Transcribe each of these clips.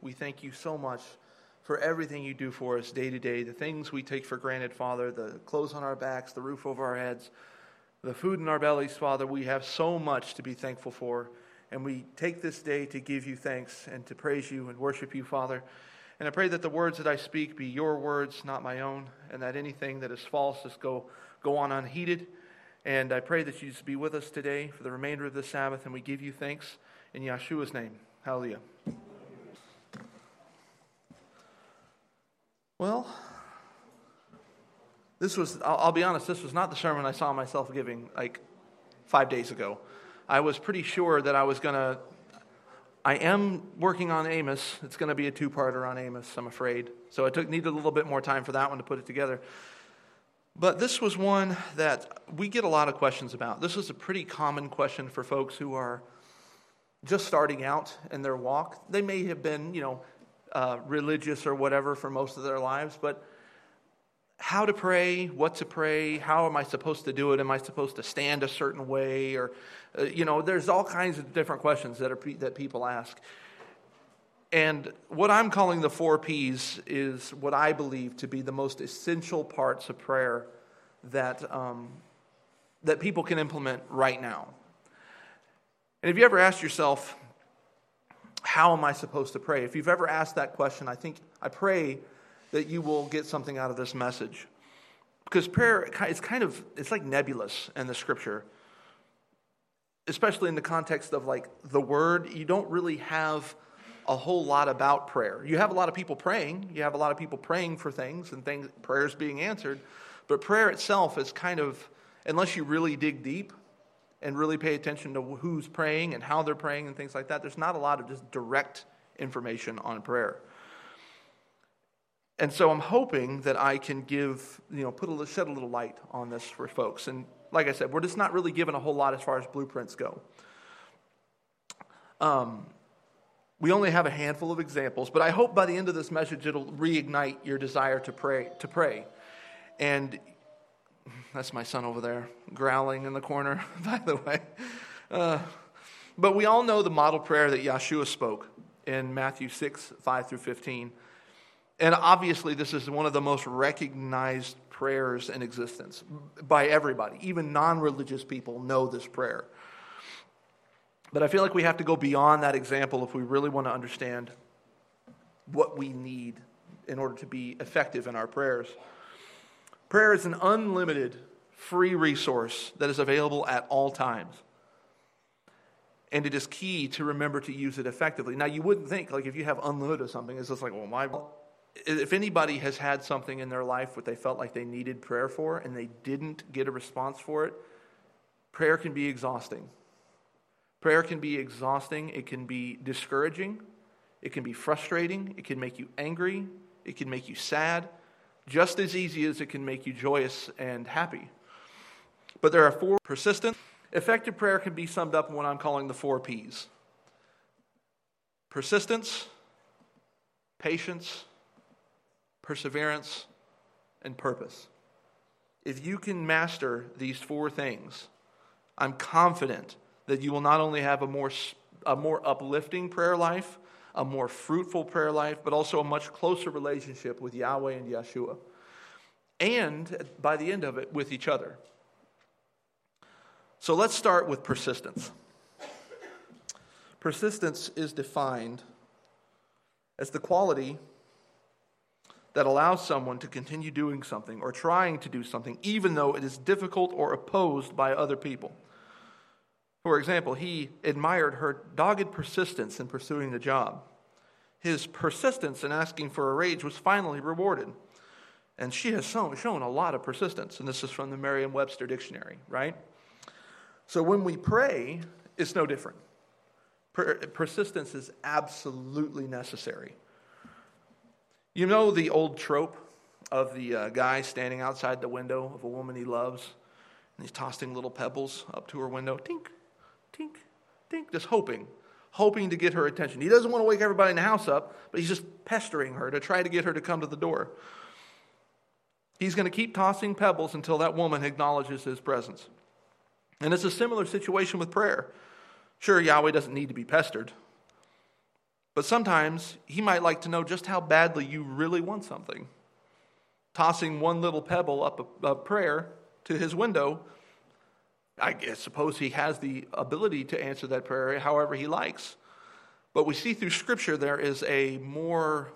We thank you so much for everything you do for us day to day, the things we take for granted, Father, the clothes on our backs, the roof over our heads, the food in our bellies, Father. We have so much to be thankful for. And we take this day to give you thanks and to praise you and worship you, Father. And I pray that the words that I speak be your words, not my own, and that anything that is false just go, go on unheeded. And I pray that you just be with us today for the remainder of the Sabbath, and we give you thanks in Yeshua's name. Hallelujah. Well, this was, I'll, I'll, be honest, this was not the sermon I saw myself giving like five days ago. I was pretty sure that I was going to, I am working on Amos. It's going to be a two parter on Amos, I'm afraid. So I took, needed a little bit more time for that one to put it together. But this was one that we get a lot of questions about. This is a pretty common question for folks who are just starting out in their walk. They may have been, you know, uh, religious or whatever for most of their lives, but how to pray, what to pray, how am I supposed to do it? Am I supposed to stand a certain way? Or, uh, you know, there's all kinds of different questions that, are, that people ask. And what I'm calling the four P's is what I believe to be the most essential parts of prayer that, um, that people can implement right now. And have you ever asked yourself, how am I supposed to pray? If you've ever asked that question, I think, I pray that you will get something out of this message. Because prayer is kind of, it's like nebulous in the scripture, especially in the context of like the word. You don't really have a whole lot about prayer. You have a lot of people praying, you have a lot of people praying for things and things, prayers being answered, but prayer itself is kind of, unless you really dig deep, and really pay attention to who's praying and how they're praying and things like that, there's not a lot of just direct information on prayer. And so I'm hoping that I can give, you know, put a, shed a little light on this for folks. And like I said, we're just not really given a whole lot as far as blueprints go. Um, we only have a handful of examples, but I hope by the end of this message it'll reignite your desire to pray. To pray, and that's my son over there, growling in the corner, by the way. Uh, but we all know the model prayer that Yeshua spoke in Matthew 6, 5 through 15. And obviously, this is one of the most recognized prayers in existence by everybody. Even non religious people know this prayer. But I feel like we have to go beyond that example if we really want to understand what we need in order to be effective in our prayers. Prayer is an unlimited free resource that is available at all times. And it is key to remember to use it effectively. Now, you wouldn't think, like, if you have unlimited of something, it's just like, well, why? If anybody has had something in their life what they felt like they needed prayer for and they didn't get a response for it, prayer can be exhausting. Prayer can be exhausting. It can be discouraging. It can be frustrating. It can make you angry. It can make you sad just as easy as it can make you joyous and happy. But there are four persistent. Effective prayer can be summed up in what I'm calling the four P's persistence, patience, perseverance, and purpose. If you can master these four things, I'm confident that you will not only have a more, a more uplifting prayer life, a more fruitful prayer life, but also a much closer relationship with Yahweh and Yeshua. And by the end of it, with each other. So let's start with persistence. Persistence is defined as the quality that allows someone to continue doing something or trying to do something, even though it is difficult or opposed by other people. For example, he admired her dogged persistence in pursuing the job. His persistence in asking for a raise was finally rewarded. And she has shown, a lot of persistence. And this is from the Merriam Webster Dictionary, right? So when we pray, it's no different. Per- persistence is absolutely necessary. You know the old trope of the uh, guy standing outside the window of a woman he loves, and he's tossing little pebbles up to her window, tink, tink, tink, just hoping, hoping to get her attention. He doesn't want to wake everybody in the house up, but he's just pestering her to try to get her to come to the door. He's going to keep tossing pebbles until that woman acknowledges his presence. And it's a similar situation with prayer. Sure, Yahweh doesn't need to be pestered. But sometimes he might like to know just how badly you really want something. Tossing one little pebble up a, a prayer to his window, I suppose he has the ability to answer that prayer however he likes. But we see through Scripture there is a more,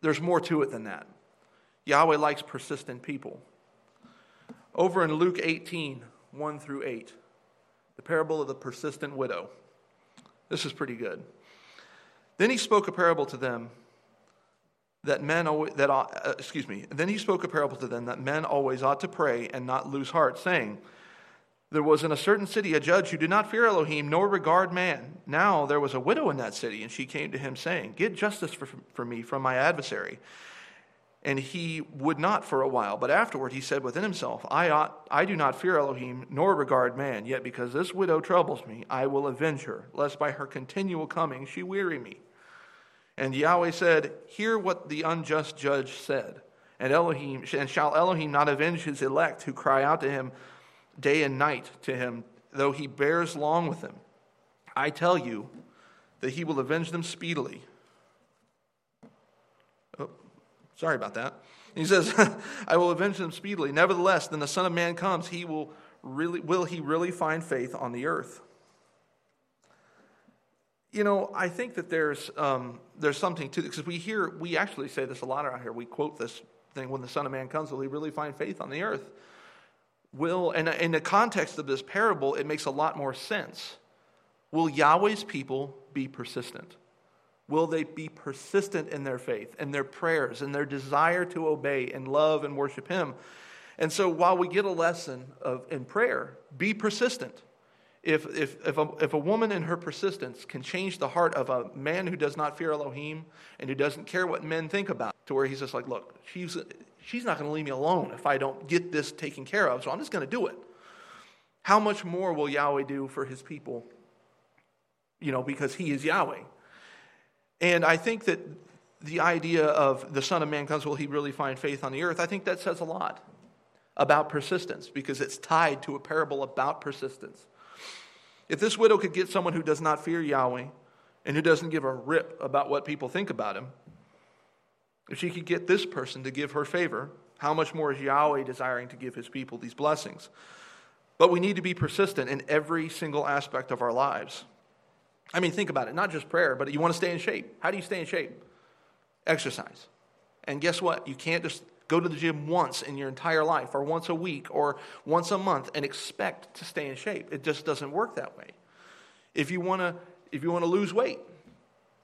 there's more to it than that. Yahweh likes persistent people. Over in Luke 18, 1 through 8, the parable of the persistent widow. This is pretty good. Then he spoke a parable to them that men always, that uh, excuse me. Then he spoke a parable to them that men always ought to pray and not lose heart, saying, "There was in a certain city a judge who did not fear Elohim nor regard man. Now there was a widow in that city, and she came to him, saying, Get justice for, for me from my adversary." And he would not for a while, but afterward he said within himself, I, ought, I do not fear Elohim nor regard man, yet because this widow troubles me, I will avenge her, lest by her continual coming she weary me. And Yahweh said, Hear what the unjust judge said. And Elohim and shall Elohim not avenge his elect who cry out to him day and night to him, though he bears long with them? I tell you that he will avenge them speedily. Oh, sorry about that. He says, I will avenge them speedily. Nevertheless, when the Son of Man comes, he will really will he really find faith on the earth? You know, I think that there's, um, there's something to this because we hear, we actually say this a lot around here. We quote this thing when the Son of Man comes, will he really find faith on the earth? Will, and in the context of this parable, it makes a lot more sense. Will Yahweh's people be persistent? Will they be persistent in their faith and their prayers and their desire to obey and love and worship Him? And so while we get a lesson of, in prayer, be persistent if, if, if, a, if a woman in her persistence can change the heart of a man who does not fear Elohim and who doesn't care what men think about, to where he's just like, look, she's, she's not going to leave me alone if I don't get this taken care of, so I'm just going to do it. How much more will Yahweh do for his people? You know, because he is Yahweh. And I think that the idea of the Son of Man comes, will he really find faith on the earth? I think that says a lot about persistence because it's tied to a parable about persistence. If this widow could get someone who does not fear Yahweh and who doesn't give a rip about what people think about him, if she could get this person to give her favor, how much more is Yahweh desiring to give his people these blessings? But we need to be persistent in every single aspect of our lives. I mean, think about it, not just prayer, but you want to stay in shape. How do you stay in shape? Exercise. And guess what? You can't just go to the gym once in your entire life, or once a week, or once a month, and expect to stay in shape. It just doesn't work that way. If you want to, if you want to lose weight,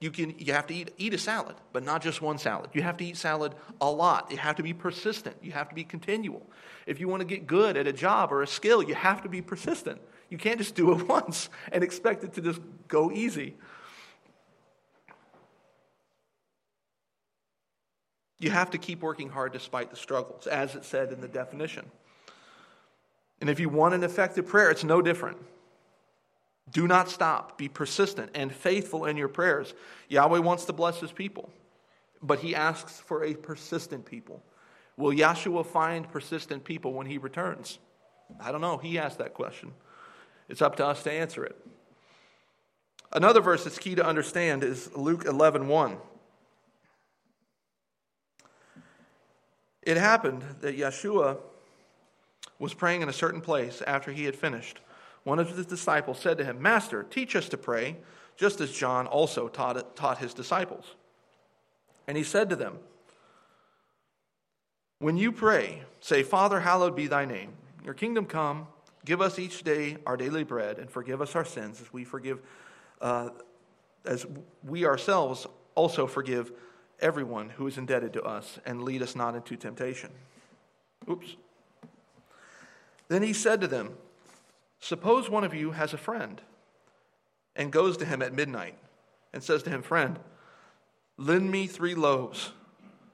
you can you have to eat, eat a salad, but not just one salad. You have to eat salad a lot. You have to be persistent. You have to be continual. If you want to get good at a job or a skill, you have to be persistent. You can't just do it once and expect it to just go easy. You have to keep working hard despite the struggles, as it said in the definition. And if you want an effective prayer, it's no different. Do not stop. Be persistent and faithful in your prayers. Yahweh wants to bless his people, but he asks for a persistent people. Will Yahshua find persistent people when he returns? I don't know. He asked that question. It's up to us to answer it. Another verse that's key to understand is Luke 11 1. It happened that Yeshua was praying in a certain place after he had finished. One of his disciples said to him, Master, teach us to pray, just as John also taught, taught his disciples. And he said to them, When you pray, say, Father, hallowed be thy name. Your kingdom come. Give us each day our daily bread, and forgive us our sins as we forgive, uh, as we ourselves also forgive everyone who is indebted to us, and lead us not into temptation. Oops. Then he said to them, Suppose one of you has a friend and goes to him at midnight and says to him, Friend, lend me three loaves,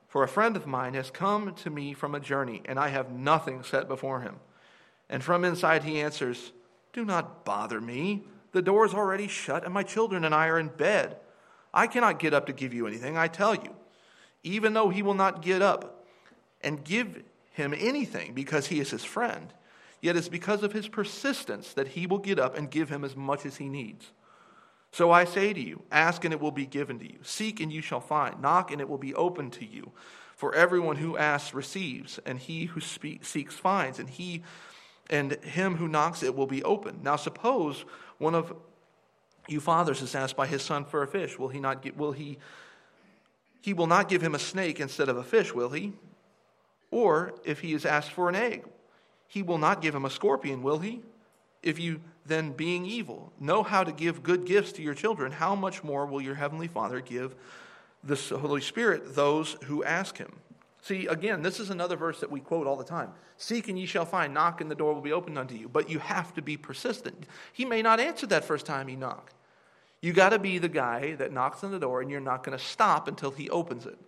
for a friend of mine has come to me from a journey, and I have nothing set before him. And from inside he answers, Do not bother me. The door is already shut, and my children and I are in bed. I cannot get up to give you anything, I tell you. Even though he will not get up and give him anything because he is his friend, yet it's because of his persistence that he will get up and give him as much as he needs. So I say to you, ask and it will be given to you. Seek and you shall find. Knock and it will be opened to you. For everyone who asks receives, and he who speak, seeks finds, and he and him who knocks it will be opened. Now suppose one of you fathers is asked by his son for a fish. Will he not get, will he he will not give him a snake instead of a fish, will he? Or if he is asked for an egg, he will not give him a scorpion, will he? If you then, being evil, know how to give good gifts to your children, how much more will your heavenly Father give the Holy Spirit those who ask him? See, again, this is another verse that we quote all the time. Seek and ye shall find, knock and the door will be opened unto you. But you have to be persistent. He may not answer that first time you knock. You got to be the guy that knocks on the door and you're not going to stop until he opens it.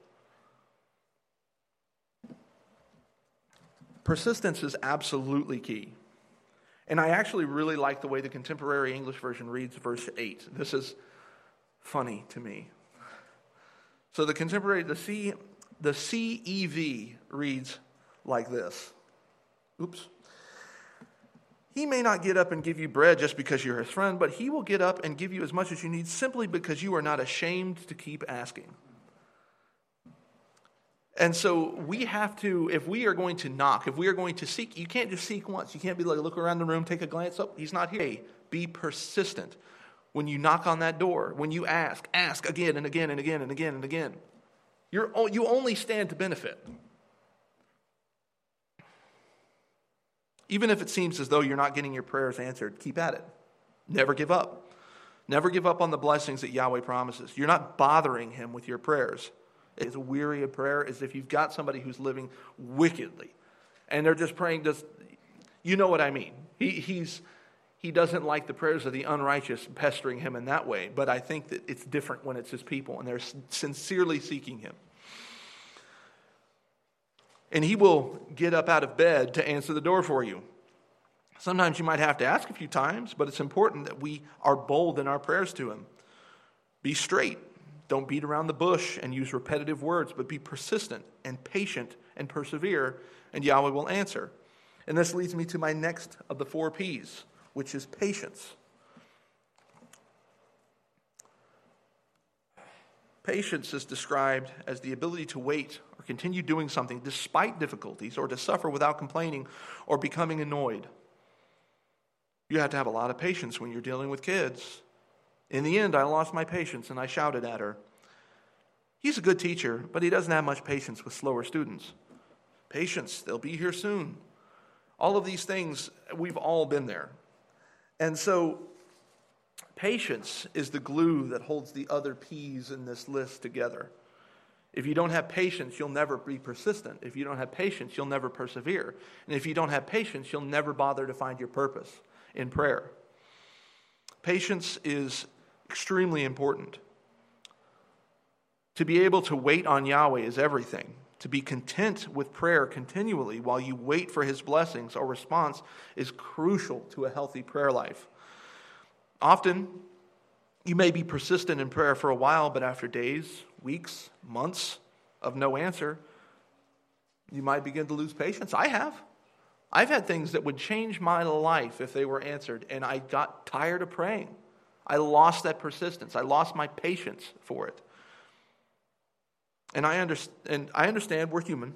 Persistence is absolutely key. And I actually really like the way the contemporary English version reads verse 8. This is funny to me. So the contemporary, the, C, the CEV reads like this. Oops. He may not get up and give you bread just because you're his friend, but he will get up and give you as much as you need simply because you are not ashamed to keep asking. And so we have to, if we are going to knock, if we are going to seek, you can't just seek once. You can't be like, look around the room, take a glance up. Oh, he's not here. Be persistent. When you knock on that door, when you ask, ask again and again and again and again and again. You're, you only stand to benefit. Even if it seems as though you're not getting your prayers answered, keep at it. Never give up. Never give up on the blessings that Yahweh promises. You're not bothering Him with your prayers is weary of prayer is if you've got somebody who's living wickedly. And they're just praying just you know what i mean. He, he's he doesn't like the prayers of the unrighteous pestering him in that way but i think that it's different when it's his people and they're sincerely seeking him. And he will get up out of bed to answer the door for you. Sometimes you might have to ask a few times but it's important that we are bold in our prayers to him. Be straight don't beat around the bush and use repetitive words, but be persistent and patient and persevere, and Yahweh will answer. And this leads me to my next of the four P's, which is patience. Patience is described as the ability to wait or continue doing something despite difficulties or to suffer without complaining or becoming annoyed. You have to have a lot of patience when you're dealing with kids. In the end, I lost my patience and I shouted at her. He's a good teacher, but he doesn't have much patience with slower students. Patience, they'll be here soon. All of these things, we've all been there. And so, patience is the glue that holds the other P's in this list together. If you don't have patience, you'll never be persistent. If you don't have patience, you'll never persevere. And if you don't have patience, you'll never bother to find your purpose in prayer. Patience is extremely important. To be able to wait on Yahweh is everything. To be content with prayer continually while you wait for his blessings or response is crucial to a healthy prayer life. Often, you may be persistent in prayer for a while, but after days, weeks, months of no answer, you might begin to lose patience. I have. I've had things that would change my life if they were answered, and I got tired of praying. I lost that persistence. I lost my patience for it. And I, understand, and I understand we're human.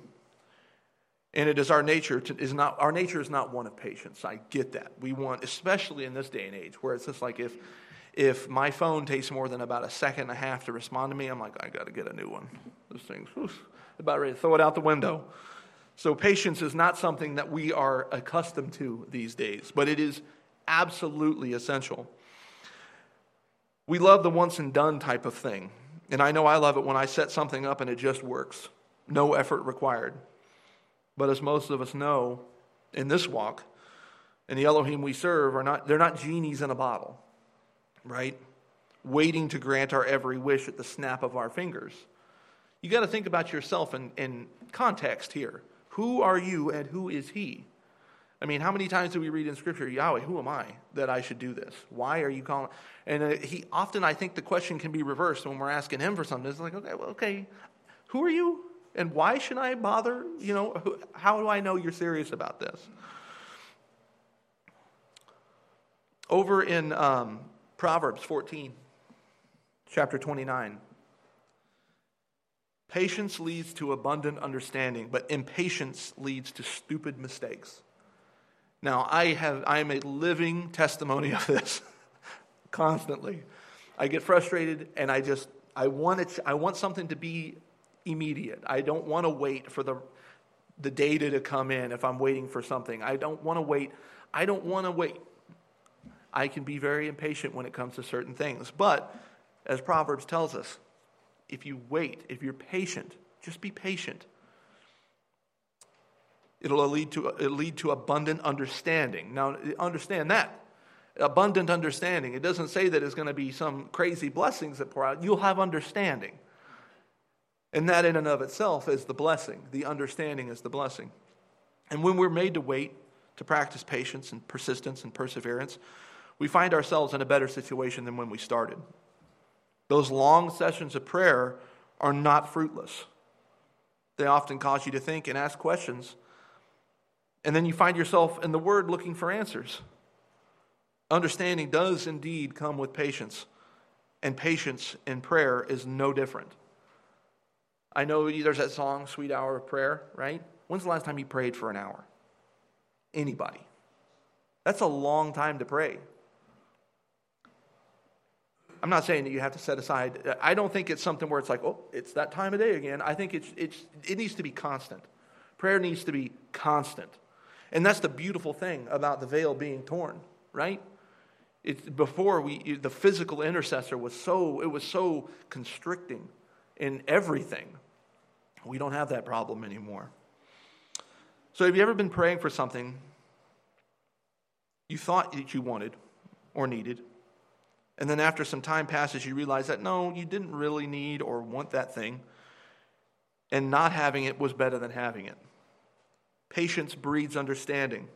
And it is our nature to, is not our nature is not one of patience. I get that. We want, especially in this day and age, where it's just like if if my phone takes more than about a second and a half to respond to me, I'm like, I got to get a new one. This thing's whew, about ready to throw it out the window. So patience is not something that we are accustomed to these days, but it is absolutely essential. We love the once and done type of thing. And I know I love it when I set something up and it just works, no effort required. But as most of us know, in this walk, and the Elohim we serve are not, they're not genies in a bottle, right? Waiting to grant our every wish at the snap of our fingers. You got to think about yourself in, in context here. Who are you and who is he? I mean, how many times do we read in Scripture, Yahweh, who am I that I should do this? Why are you calling? And uh, he often, I think, the question can be reversed when we're asking him for something. It's like, okay, well, okay, who are you, and why should I bother? You know, how do I know you're serious about this? Over in um, Proverbs 14, chapter 29. Patience leads to abundant understanding, but impatience leads to stupid mistakes. Now, I have I am a living testimony of this constantly. I get frustrated and I just I want it I want something to be immediate. I don't want to wait for the the data to come in if I'm waiting for something. I don't want to wait. I don't want to wait. I can be very impatient when it comes to certain things. But as Proverbs tells us, if you wait, if you're patient, just be patient. It'll lead to, it'll lead to abundant understanding. Now, understand that. Abundant understanding. It doesn't say that it's going to be some crazy blessings that pour out. You'll have understanding. And that, in and of itself, is the blessing. The understanding is the blessing. And when we're made to wait, to practice patience and persistence and perseverance, we find ourselves in a better situation than when we started. Those long sessions of prayer are not fruitless. They often cause you to think and ask questions. And then you find yourself in the Word looking for answers. Understanding does indeed come with patience, and patience in prayer is no different. I know there's that song, Sweet Hour of Prayer, right? When's the last time you prayed for an hour? Anybody. That's a long time to pray. I'm not saying that you have to set aside. I don't think it's something where it's like, oh, it's that time of day again. I think it's, it's, it needs to be constant. Prayer needs to be constant. And that's the beautiful thing about the veil being torn, right? It's before we, the physical intercessor was so, it was so constricting in everything. We don't have that problem anymore. So, have you ever been praying for something you thought that you wanted or needed, and then after some time passes, you realize that no, you didn't really need or want that thing. And not having it was better than having it. Patience breeds understanding.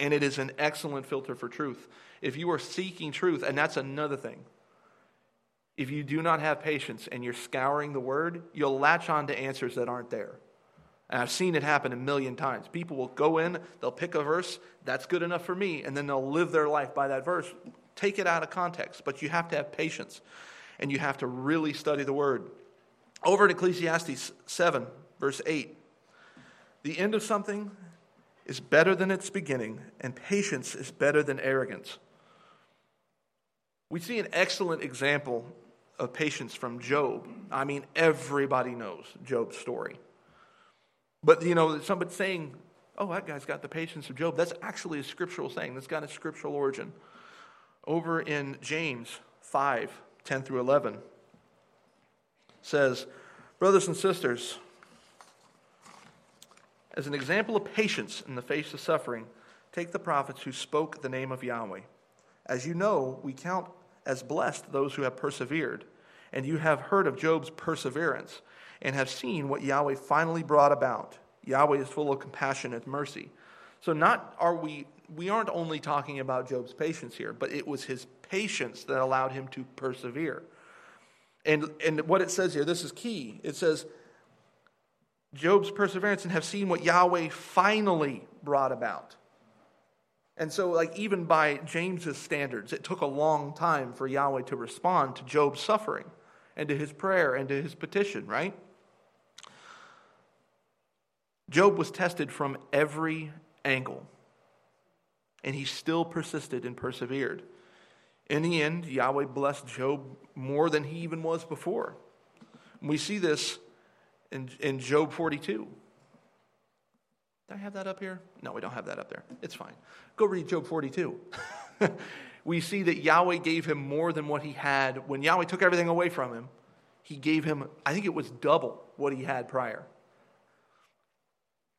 And it is an excellent filter for truth. If you are seeking truth, and that's another thing, if you do not have patience and you're scouring the word, you'll latch on to answers that aren't there. And I've seen it happen a million times. People will go in, they'll pick a verse, that's good enough for me, and then they'll live their life by that verse take it out of context, but you have to have patience and you have to really study the word. Over in Ecclesiastes 7, verse 8, the end of something is better than its beginning, and patience is better than arrogance. We see an excellent example of patience from Job. I mean, everybody knows Job's story. But, you know, somebody saying, oh, that guy's got the patience of Job, that's actually a scriptural saying. That's got a scriptural origin over in James 5 10 through 11 says, Brothers and sisters, as an example of patience in the face of suffering, take the prophets who spoke the name of Yahweh. As you know, we count as blessed those who have persevered, and you have heard of Job's perseverance and have seen what Yahweh finally brought about. Yahweh is full of compassion and mercy. So, not are we we aren't only talking about Job's patience here, but it was his patience that allowed him to persevere. And, and what it says here, this is key. It says, Job's perseverance and have seen what Yahweh finally brought about. And so, like, even by James's standards, it took a long time for Yahweh to respond to Job's suffering and to his prayer and to his petition, right? Job was tested from every angle and he still persisted and persevered. In the end, Yahweh blessed Job more than he even was before. We see this in, in Job 42. Did I have that up here? No, we don't have that up there. It's fine. Go read Job 42. we see that Yahweh gave him more than what he had. When Yahweh took everything away from him, he gave him, I think it was double what he had prior.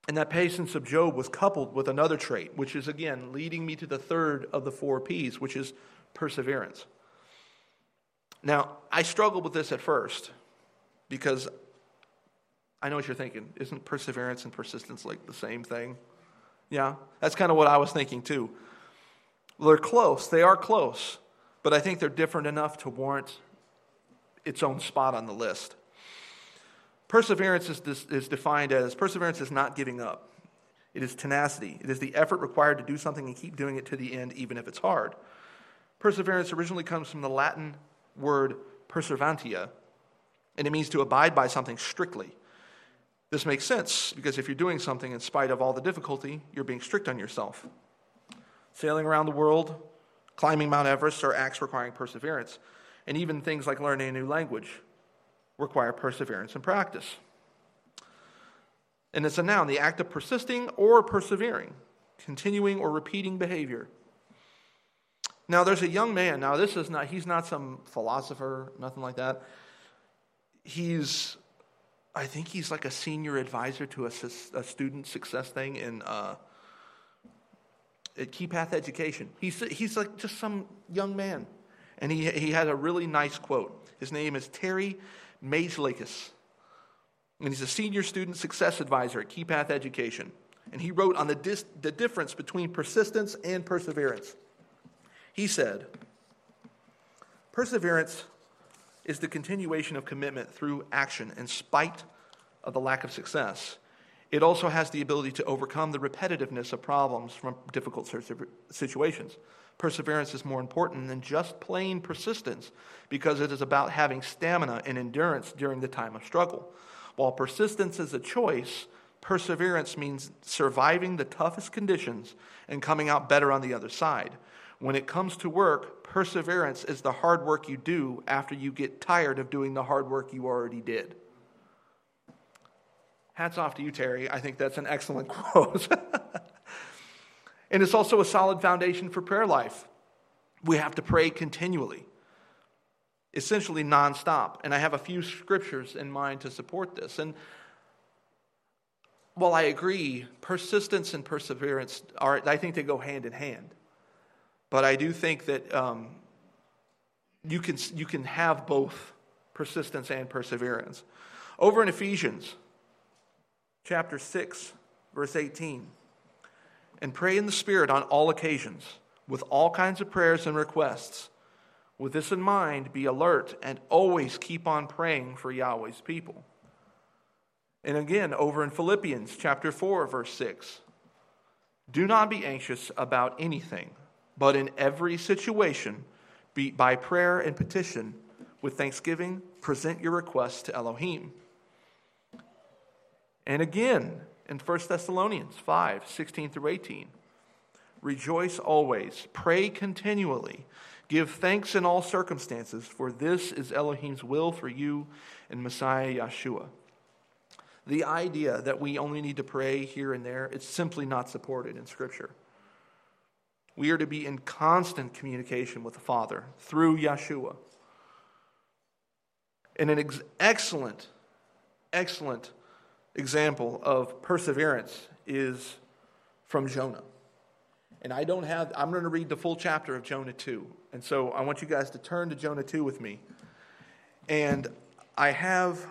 And that patience of Job was coupled with another trait, which is again leading me to the third of the four P's, which is perseverance. Now, I struggled with this at first because I know what you're thinking. Isn't perseverance and persistence like the same thing? Yeah, that's kind of what I was thinking too. They're close, they are close, but I think they're different enough to warrant its own spot on the list. Perseverance is, is defined as perseverance is not giving up. It is tenacity. It is the effort required to do something and keep doing it to the end, even if it's hard. Perseverance originally comes from the Latin word perseverantia, and it means to abide by something strictly. This makes sense because if you're doing something in spite of all the difficulty, you're being strict on yourself. Sailing around the world, climbing Mount Everest are acts requiring perseverance, and even things like learning a new language require perseverance and practice. And it's a noun, the act of persisting or persevering, continuing or repeating behavior. Now, there's a young man. Now, this is not, he's not some philosopher, nothing like that. He's, I think he's like a senior advisor to a, a student success thing in, uh, at Keypath Education. He's, he's like just some young man. And he, he had a really nice quote. His name is Terry Majlakis. And he's a senior student success advisor at Keypath Education. And he wrote on the, dis, the difference between persistence and perseverance. He said, Perseverance is the continuation of commitment through action in spite of the lack of success. It also has the ability to overcome the repetitiveness of problems from difficult situations. Perseverance is more important than just plain persistence because it is about having stamina and endurance during the time of struggle. While persistence is a choice, perseverance means surviving the toughest conditions and coming out better on the other side. When it comes to work, perseverance is the hard work you do after you get tired of doing the hard work you already did. Hats off to you, Terry. I think that's an excellent quote. and it's also a solid foundation for prayer life. We have to pray continually, essentially nonstop. And I have a few scriptures in mind to support this. And while I agree, persistence and perseverance are, I think they go hand in hand. But I do think that um, you, can, you can have both persistence and perseverance. Over in Ephesians chapter 6, verse 18, and pray in the Spirit on all occasions with all kinds of prayers and requests. With this in mind, be alert and always keep on praying for Yahweh's people. And again, over in Philippians chapter 4, verse 6, do not be anxious about anything but in every situation, be, by prayer and petition, with thanksgiving, present your requests to Elohim. And again, in 1 Thessalonians 5 16 through 18, rejoice always, pray continually, give thanks in all circumstances, for this is Elohim's will for you in Messiah Yeshua. The idea that we only need to pray here and there, it's simply not supported in Scripture. We are to be in constant communication with the Father through Yeshua. And an ex- excellent, excellent example of perseverance is from Jonah. And I don't have, I'm going to read the full chapter of Jonah 2. And so I want you guys to turn to Jonah 2 with me. And I have,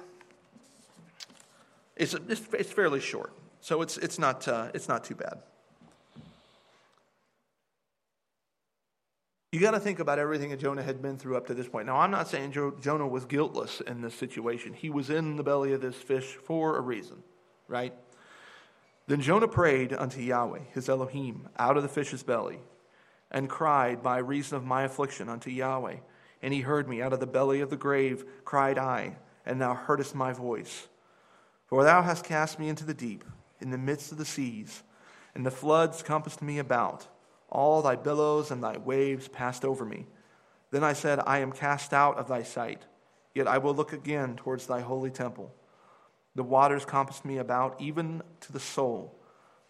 it's, it's fairly short. So it's, it's, not, uh, it's not too bad. You got to think about everything that Jonah had been through up to this point. Now, I'm not saying jo- Jonah was guiltless in this situation. He was in the belly of this fish for a reason, right? Then Jonah prayed unto Yahweh, his Elohim, out of the fish's belly, and cried by reason of my affliction unto Yahweh. And he heard me out of the belly of the grave, cried I, and thou heardest my voice. For thou hast cast me into the deep, in the midst of the seas, and the floods compassed me about. All thy billows and thy waves passed over me. Then I said, I am cast out of thy sight, yet I will look again towards thy holy temple. The waters compassed me about, even to the soul.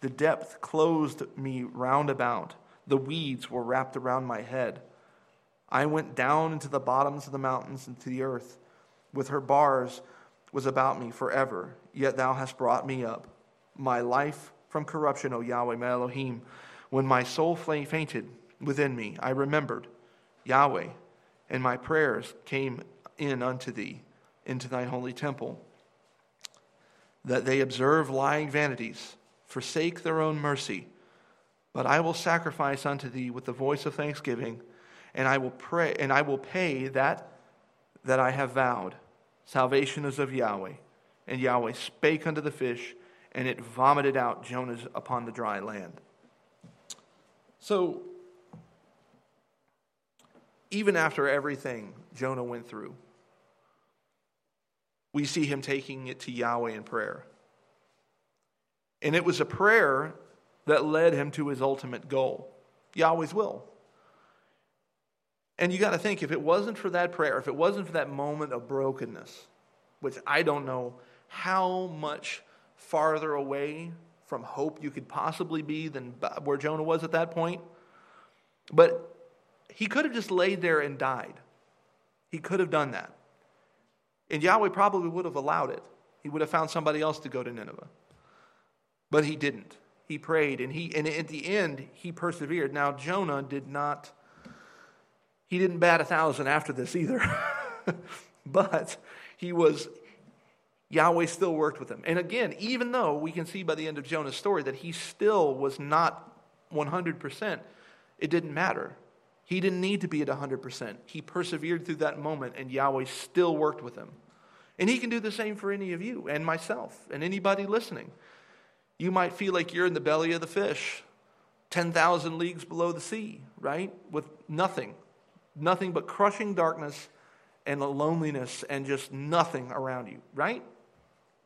The depth closed me round about. The weeds were wrapped around my head. I went down into the bottoms of the mountains, into the earth. With her bars was about me forever, yet thou hast brought me up. My life from corruption, O Yahweh, my Elohim. When my soul fainted within me, I remembered Yahweh, and my prayers came in unto thee, into thy holy temple. That they observe lying vanities, forsake their own mercy. But I will sacrifice unto thee with the voice of thanksgiving, and I will pray, and I will pay that that I have vowed. Salvation is of Yahweh. And Yahweh spake unto the fish, and it vomited out Jonah upon the dry land. So, even after everything Jonah went through, we see him taking it to Yahweh in prayer. And it was a prayer that led him to his ultimate goal Yahweh's will. And you got to think if it wasn't for that prayer, if it wasn't for that moment of brokenness, which I don't know how much farther away from hope you could possibly be than where Jonah was at that point. But he could have just laid there and died. He could have done that. And Yahweh probably would have allowed it. He would have found somebody else to go to Nineveh. But he didn't. He prayed and he and at the end he persevered. Now Jonah did not he didn't bat a thousand after this either. but he was Yahweh still worked with him. And again, even though we can see by the end of Jonah's story that he still was not 100%, it didn't matter. He didn't need to be at 100%. He persevered through that moment, and Yahweh still worked with him. And he can do the same for any of you and myself and anybody listening. You might feel like you're in the belly of the fish, 10,000 leagues below the sea, right? With nothing, nothing but crushing darkness and loneliness and just nothing around you, right?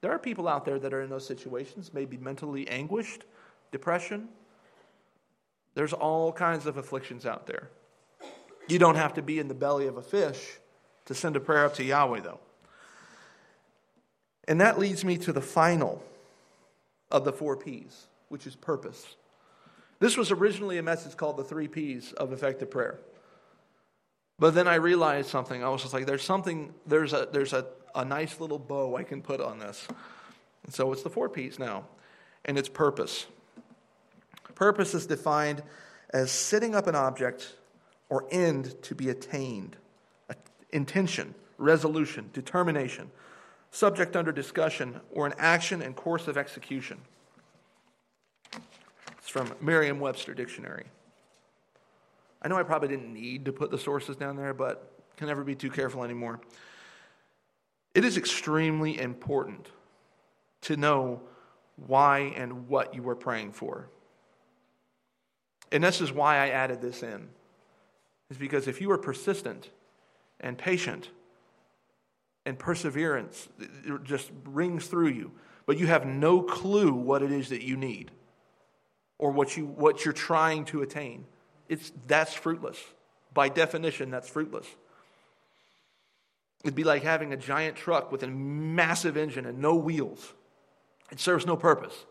There are people out there that are in those situations, maybe mentally anguished, depression. There's all kinds of afflictions out there. You don't have to be in the belly of a fish to send a prayer up to Yahweh, though. And that leads me to the final of the four P's, which is purpose. This was originally a message called the three P's of effective prayer. But then I realized something. I was just like, there's something, there's a, there's a, a nice little bow I can put on this. And so it's the four P's now, and it's purpose. Purpose is defined as setting up an object or end to be attained, intention, resolution, determination, subject under discussion, or an action and course of execution. It's from Merriam Webster Dictionary. I know I probably didn't need to put the sources down there, but can never be too careful anymore. It is extremely important to know why and what you are praying for. And this is why I added this in. Is because if you are persistent and patient and perseverance just rings through you, but you have no clue what it is that you need or what you what you're trying to attain it's, that's fruitless. By definition, that's fruitless. It'd be like having a giant truck with a massive engine and no wheels. It serves no purpose.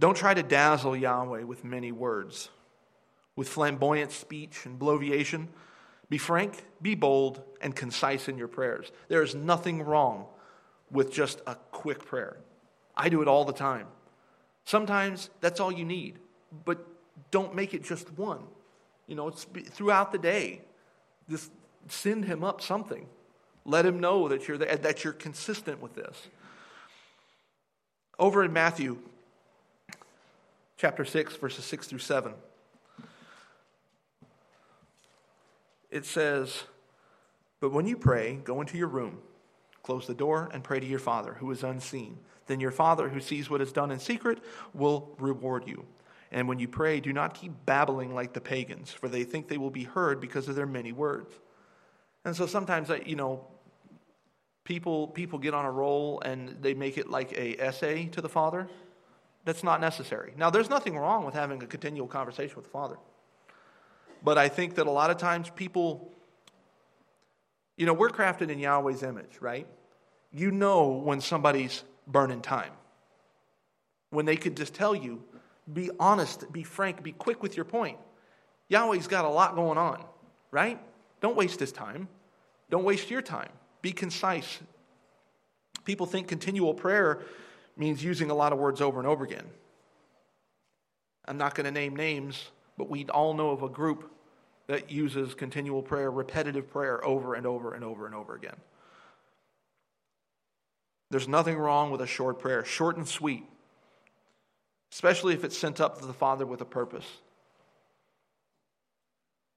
Don't try to dazzle Yahweh with many words, with flamboyant speech and bloviation. Be frank, be bold, and concise in your prayers. There is nothing wrong with just a quick prayer. I do it all the time. Sometimes that's all you need but don't make it just one. You know, it's throughout the day. Just send him up something. Let him know that you're there, that you're consistent with this. Over in Matthew chapter 6, verses 6 through 7, it says, But when you pray, go into your room, close the door, and pray to your Father who is unseen. Then your Father who sees what is done in secret will reward you. And when you pray, do not keep babbling like the pagans, for they think they will be heard because of their many words. And so sometimes, you know, people, people get on a roll and they make it like a essay to the Father. That's not necessary. Now, there's nothing wrong with having a continual conversation with the Father. But I think that a lot of times people, you know, we're crafted in Yahweh's image, right? You know when somebody's burning time. When they could just tell you, be honest, be frank, be quick with your point. Yahweh's got a lot going on, right? Don't waste his time. Don't waste your time. Be concise. People think continual prayer means using a lot of words over and over again. I'm not going to name names, but we all know of a group that uses continual prayer, repetitive prayer over and over and over and over again. There's nothing wrong with a short prayer, short and sweet especially if it's sent up to the Father with a purpose.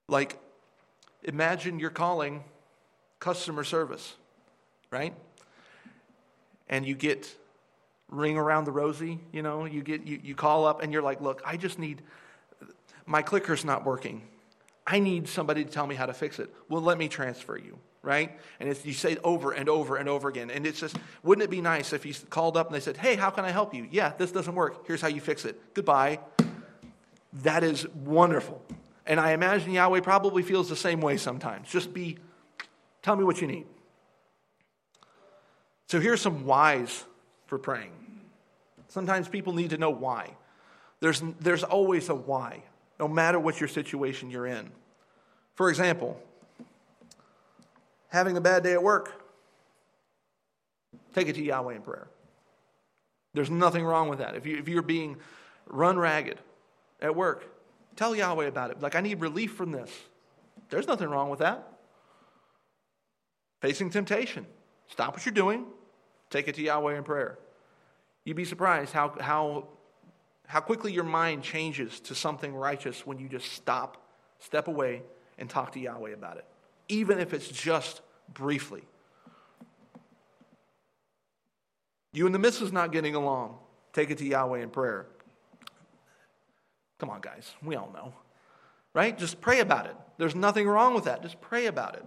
Like, imagine you're calling customer service, right? And you get ring around the rosy, you know, you get you, you call up and you're like, look, I just need my clicker's not working. I need somebody to tell me how to fix it. Well, let me transfer you. Right? And you say it over and over and over again. And it's just, wouldn't it be nice if you called up and they said, hey, how can I help you? Yeah, this doesn't work. Here's how you fix it. Goodbye. That is wonderful. And I imagine Yahweh probably feels the same way sometimes. Just be, tell me what you need. So here's some whys for praying. Sometimes people need to know why. There's, there's always a why, no matter what your situation you're in. For example, having a bad day at work, take it to Yahweh in prayer. There's nothing wrong with that. If, you, if you're being run ragged at work, tell Yahweh about it. Like, I need relief from this. There's nothing wrong with that. Facing temptation, stop what you're doing, take it to Yahweh in prayer. You'd be surprised how, how, how quickly your mind changes to something righteous when you just stop, step away, and talk to Yahweh about it even if it's just briefly. You and the missus not getting along, take it to Yahweh in prayer. Come on, guys, we all know. Right? Just pray about it. There's nothing wrong with that. Just pray about it.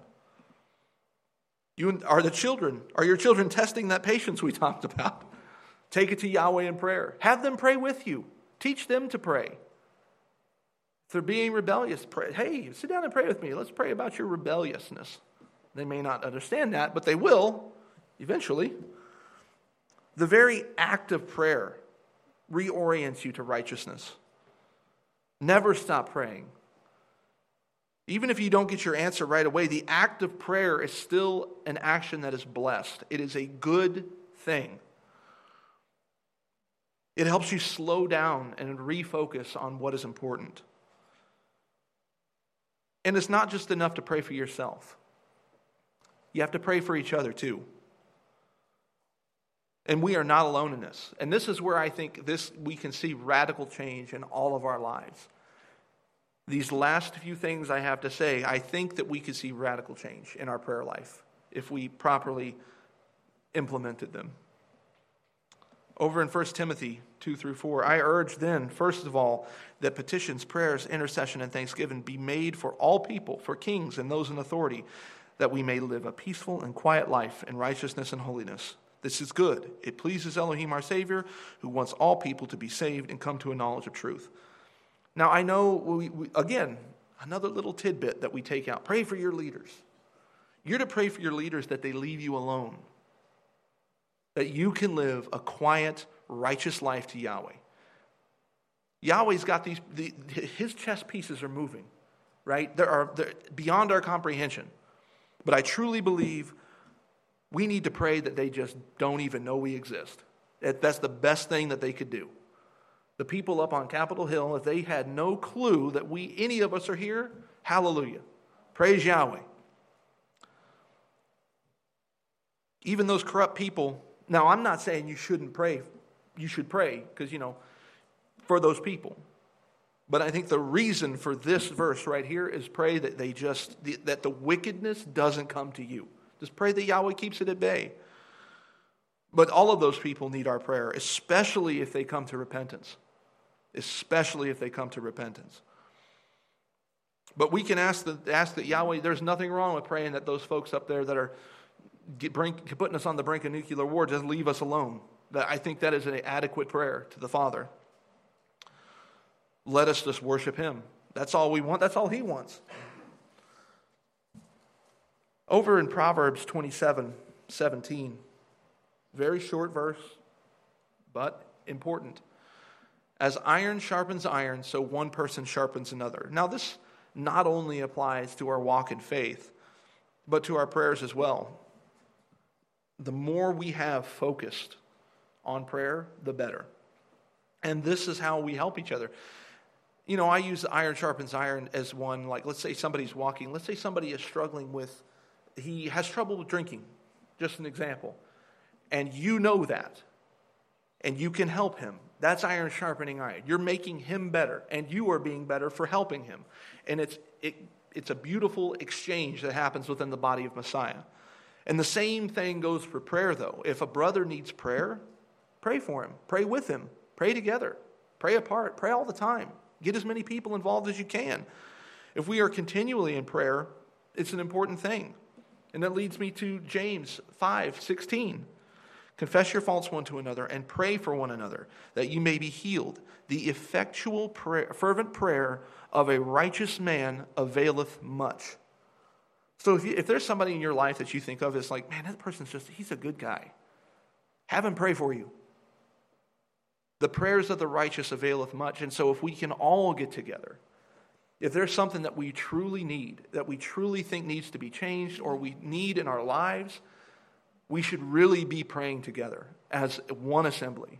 You are the children. Are your children testing that patience we talked about? Take it to Yahweh in prayer. Have them pray with you. Teach them to pray. They're being rebellious, pray, hey, sit down and pray with me. Let's pray about your rebelliousness. They may not understand that, but they will eventually. The very act of prayer reorients you to righteousness. Never stop praying. Even if you don't get your answer right away, the act of prayer is still an action that is blessed. It is a good thing. It helps you slow down and refocus on what is important. And it's not just enough to pray for yourself, you have to pray for each other too. And we are not alone in this. And this is where I think this we can see radical change in all of our lives. These last few things I have to say, I think that we could see radical change in our prayer life if we properly implemented them. Over in 1 Timothy 2 through 4. I urge then, first of all, that petitions, prayers, intercession, and thanksgiving be made for all people, for kings and those in authority, that we may live a peaceful and quiet life in righteousness and holiness. This is good. It pleases Elohim our Savior, who wants all people to be saved and come to a knowledge of truth. Now, I know, we, we, again, another little tidbit that we take out pray for your leaders. You're to pray for your leaders that they leave you alone, that you can live a quiet, righteous life to Yahweh. Yahweh's got these, the, his chess pieces are moving, right? There are they're beyond our comprehension. But I truly believe we need to pray that they just don't even know we exist. That's the best thing that they could do. The people up on Capitol Hill, if they had no clue that we, any of us, are here, hallelujah. Praise Yahweh. Even those corrupt people, now I'm not saying you shouldn't pray you should pray because, you know, for those people. But I think the reason for this verse right here is pray that they just, that the wickedness doesn't come to you. Just pray that Yahweh keeps it at bay. But all of those people need our prayer, especially if they come to repentance. Especially if they come to repentance. But we can ask, the, ask that Yahweh, there's nothing wrong with praying that those folks up there that are get, brink, putting us on the brink of nuclear war just leave us alone. That I think that is an adequate prayer to the Father. Let us just worship Him. That's all we want. That's all He wants. Over in Proverbs 27 17, very short verse, but important. As iron sharpens iron, so one person sharpens another. Now, this not only applies to our walk in faith, but to our prayers as well. The more we have focused on prayer, the better. And this is how we help each other. You know, I use iron sharpens iron as one, like, let's say somebody's walking, let's say somebody is struggling with, he has trouble with drinking, just an example. And you know that. And you can help him. That's iron sharpening iron. You're making him better, and you are being better for helping him. And it's, it, it's a beautiful exchange that happens within the body of Messiah. And the same thing goes for prayer, though. If a brother needs prayer, Pray for him. Pray with him. Pray together. Pray apart. Pray all the time. Get as many people involved as you can. If we are continually in prayer, it's an important thing. And that leads me to James 5 16. Confess your faults one to another and pray for one another that you may be healed. The effectual, prayer, fervent prayer of a righteous man availeth much. So if, you, if there's somebody in your life that you think of as like, man, that person's just, he's a good guy, have him pray for you. The prayers of the righteous availeth much. And so if we can all get together, if there's something that we truly need, that we truly think needs to be changed or we need in our lives, we should really be praying together as one assembly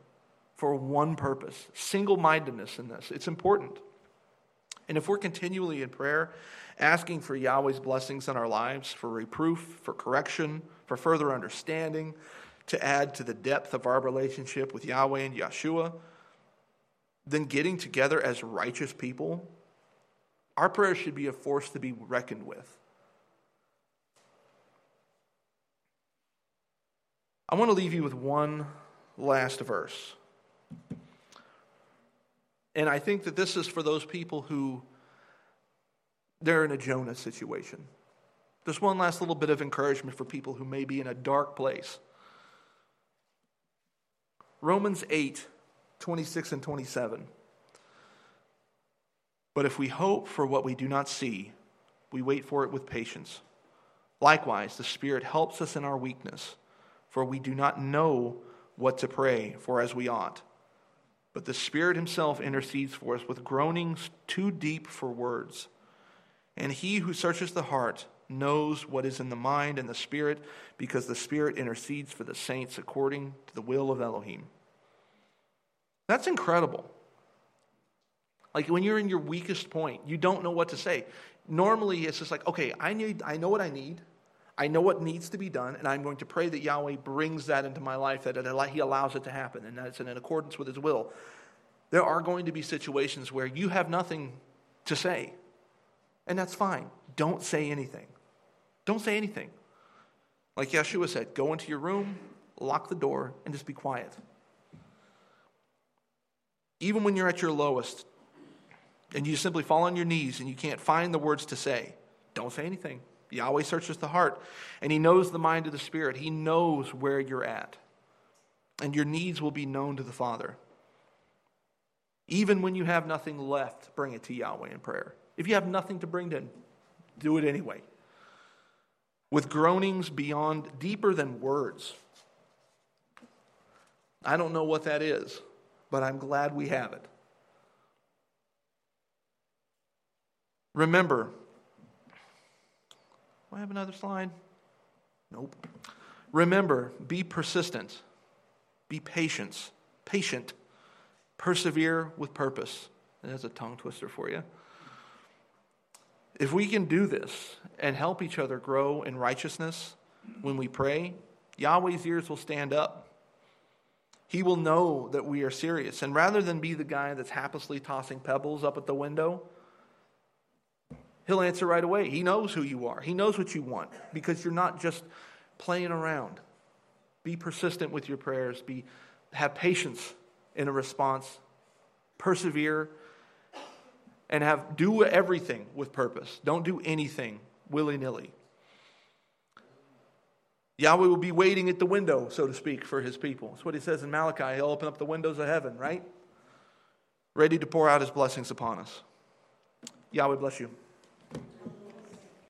for one purpose single mindedness in this. It's important. And if we're continually in prayer, asking for Yahweh's blessings in our lives, for reproof, for correction, for further understanding, to add to the depth of our relationship with Yahweh and Yeshua, then getting together as righteous people our prayers should be a force to be reckoned with. I want to leave you with one last verse. And I think that this is for those people who they're in a Jonah situation. There's one last little bit of encouragement for people who may be in a dark place. Romans 8, 26 and 27. But if we hope for what we do not see, we wait for it with patience. Likewise, the Spirit helps us in our weakness, for we do not know what to pray for as we ought. But the Spirit Himself intercedes for us with groanings too deep for words. And He who searches the heart knows what is in the mind and the Spirit, because the Spirit intercedes for the saints according to the will of Elohim. That's incredible. Like when you're in your weakest point, you don't know what to say. Normally, it's just like, okay, I need, I know what I need. I know what needs to be done, and I'm going to pray that Yahweh brings that into my life, that it, He allows it to happen, and that it's in accordance with His will. There are going to be situations where you have nothing to say, and that's fine. Don't say anything. Don't say anything. Like Yeshua said, go into your room, lock the door, and just be quiet. Even when you're at your lowest, and you simply fall on your knees and you can't find the words to say, don't say anything. Yahweh searches the heart, and He knows the mind of the Spirit. He knows where you're at, and your needs will be known to the Father. Even when you have nothing left, bring it to Yahweh in prayer. If you have nothing to bring to Him, do it anyway. With groanings beyond, deeper than words. I don't know what that is, but I'm glad we have it. Remember, do I have another slide? Nope. Remember, be persistent, be patient, patient, persevere with purpose. That's a tongue twister for you. If we can do this and help each other grow in righteousness when we pray, Yahweh's ears will stand up. He will know that we are serious. And rather than be the guy that's haplessly tossing pebbles up at the window, He'll answer right away. He knows who you are, He knows what you want because you're not just playing around. Be persistent with your prayers, be, have patience in a response, persevere, and have do everything with purpose. Don't do anything willy nilly. Yahweh will be waiting at the window, so to speak, for his people. That's what he says in Malachi. He'll open up the windows of heaven, right? Ready to pour out his blessings upon us. Yahweh bless you.